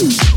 Wanna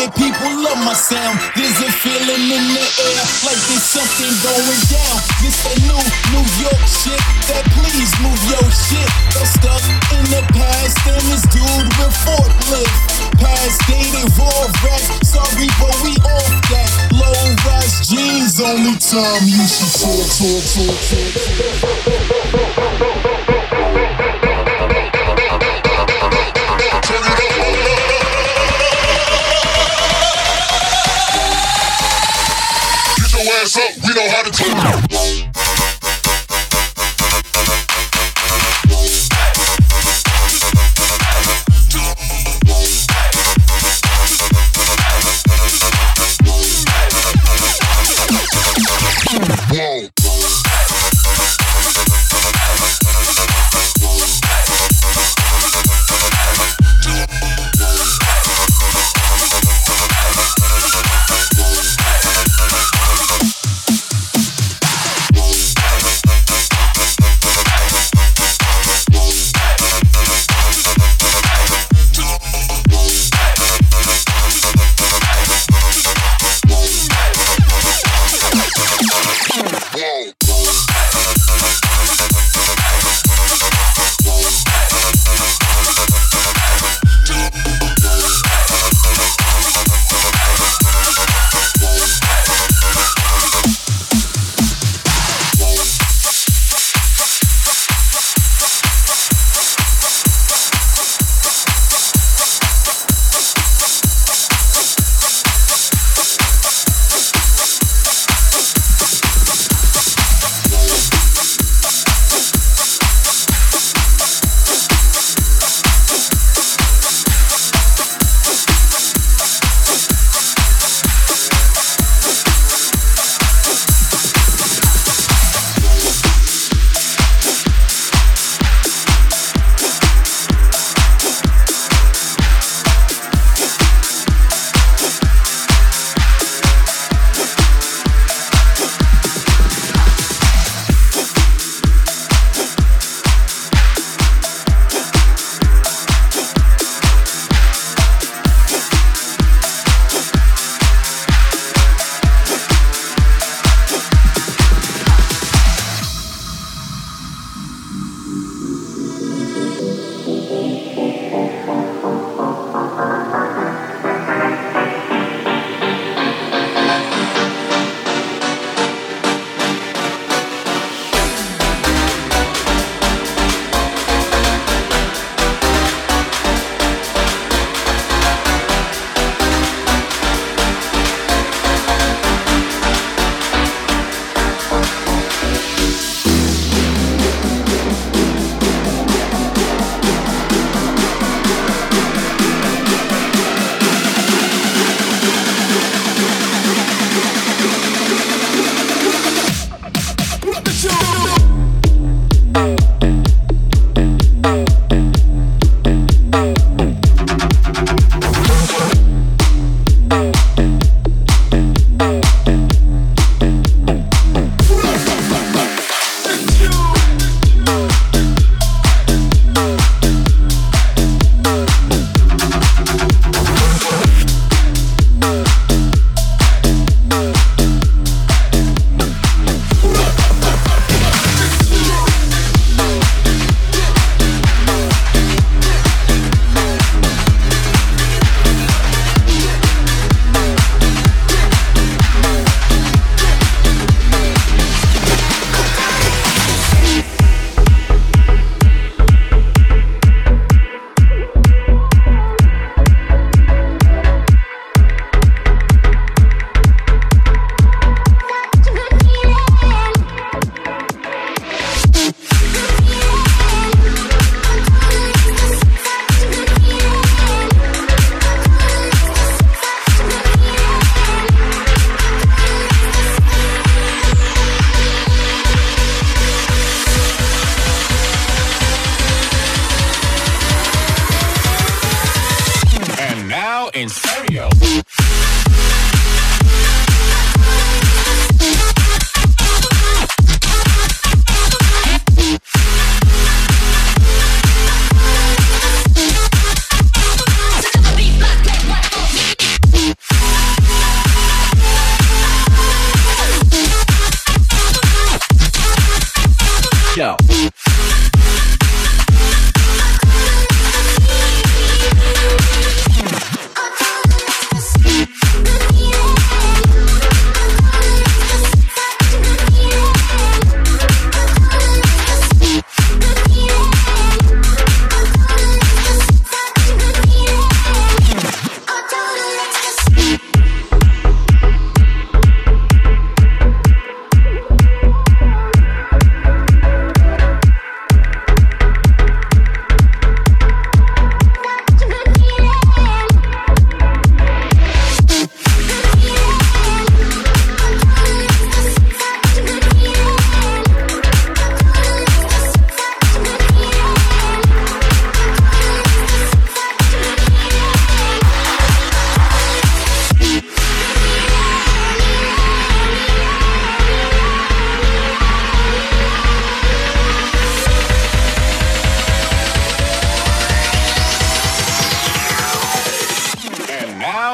hear people love my sound. There's a feeling in the air like there's something going down. This a new New York shit that please move your shit. I'm stuck in the past and this dude with forklift. Past dated raw rats. Sorry, but we off that. Low rise jeans, only time you should talk, talk, talk.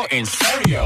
In stereo.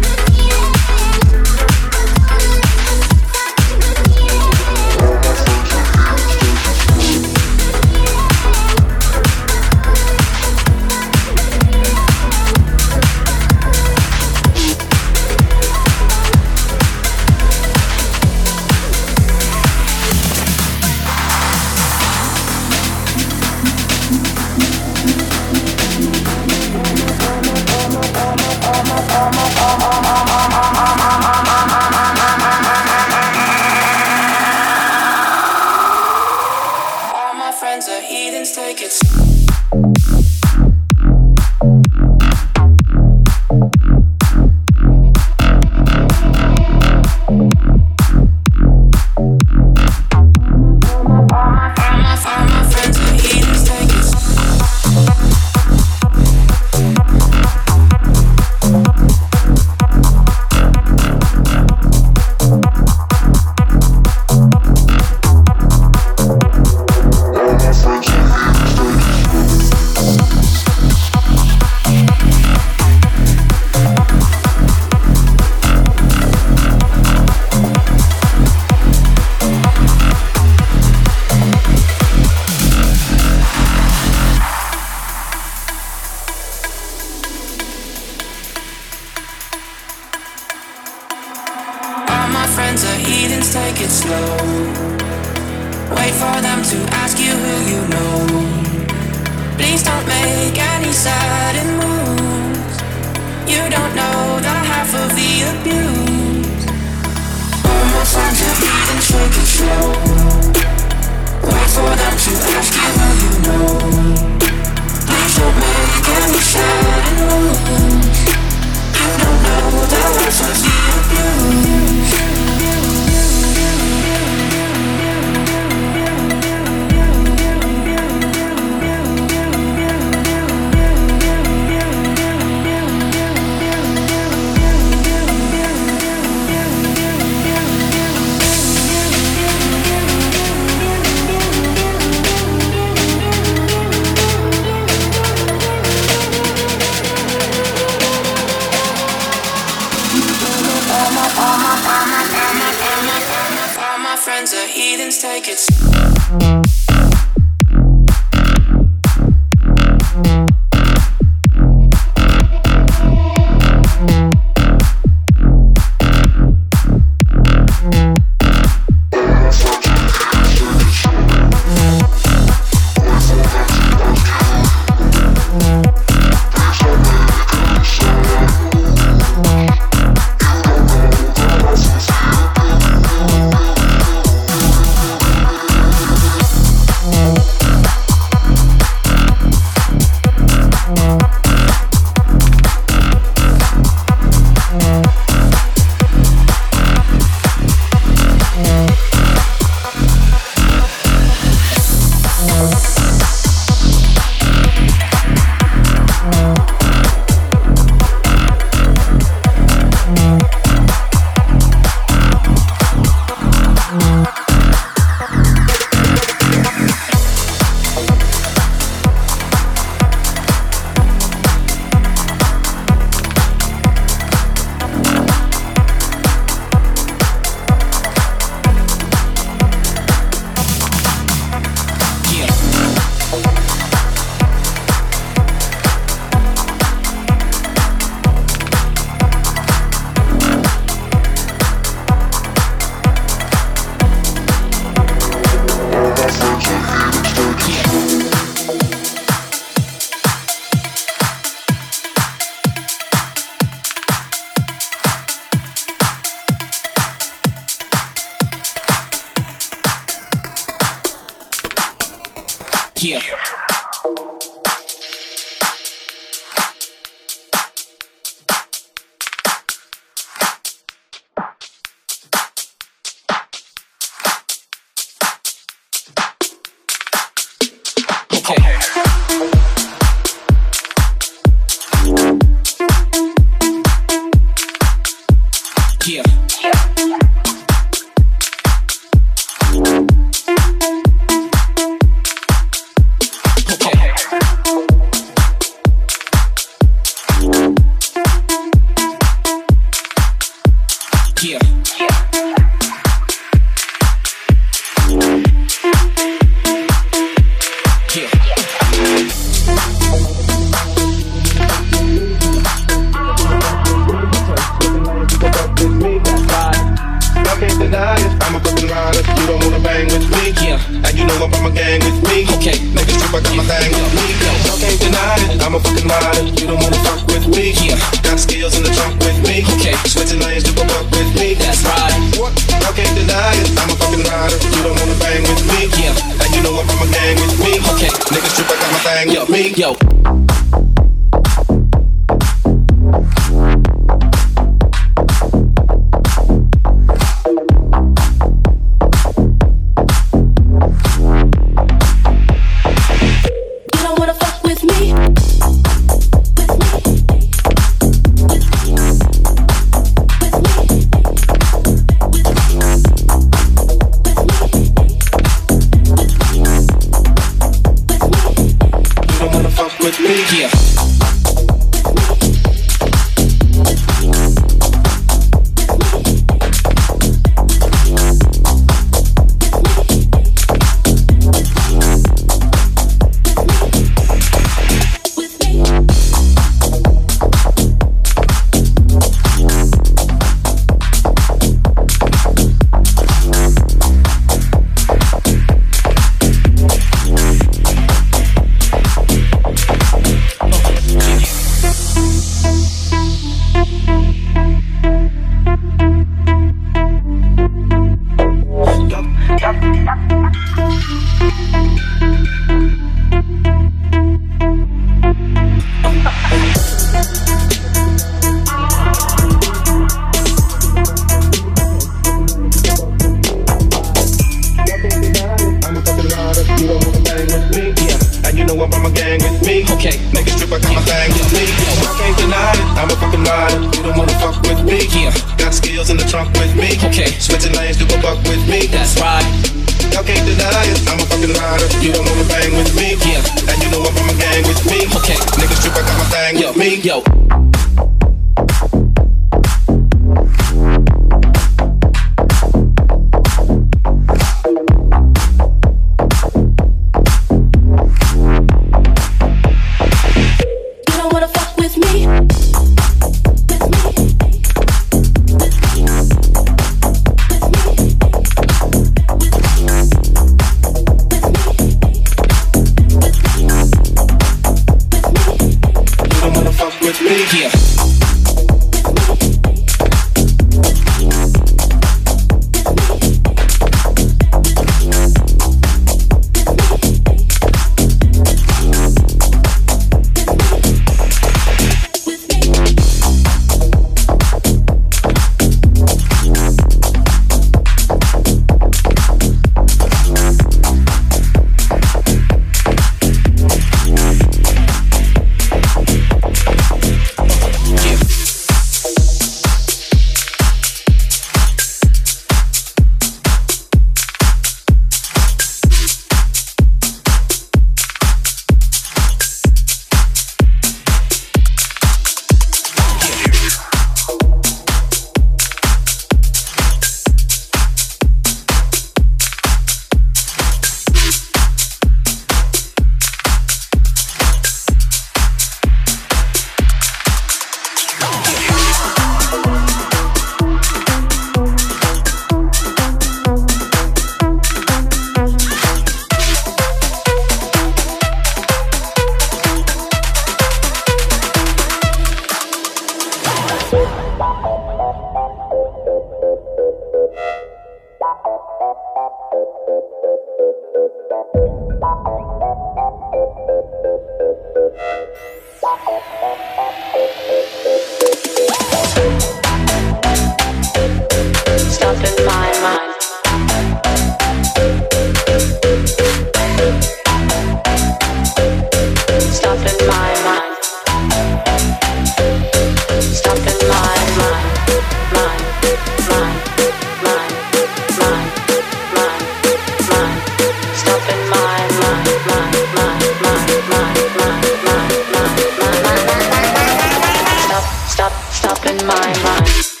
Fuck. I'ma shoot my ass,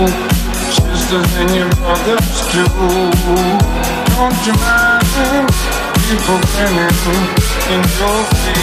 fool Sister than your brothers do Don't you mind People grinning in your face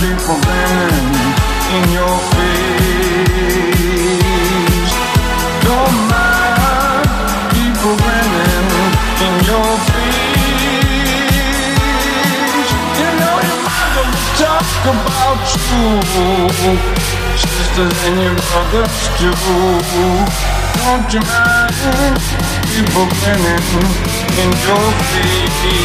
people in your face. Don't mind people grinning in your face. You know about you, sisters and your brothers too. Don't you mind people grinning in your face?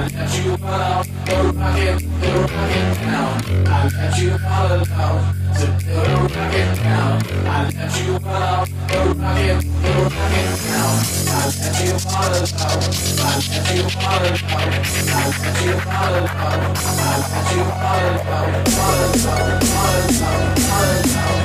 I you follow the rocket, the rocket down. I let you follow to build a rocket down. I let you follow the rocket, the rocket down. I let you follow I let you follow I let you follow I let you follow follow follow follow follow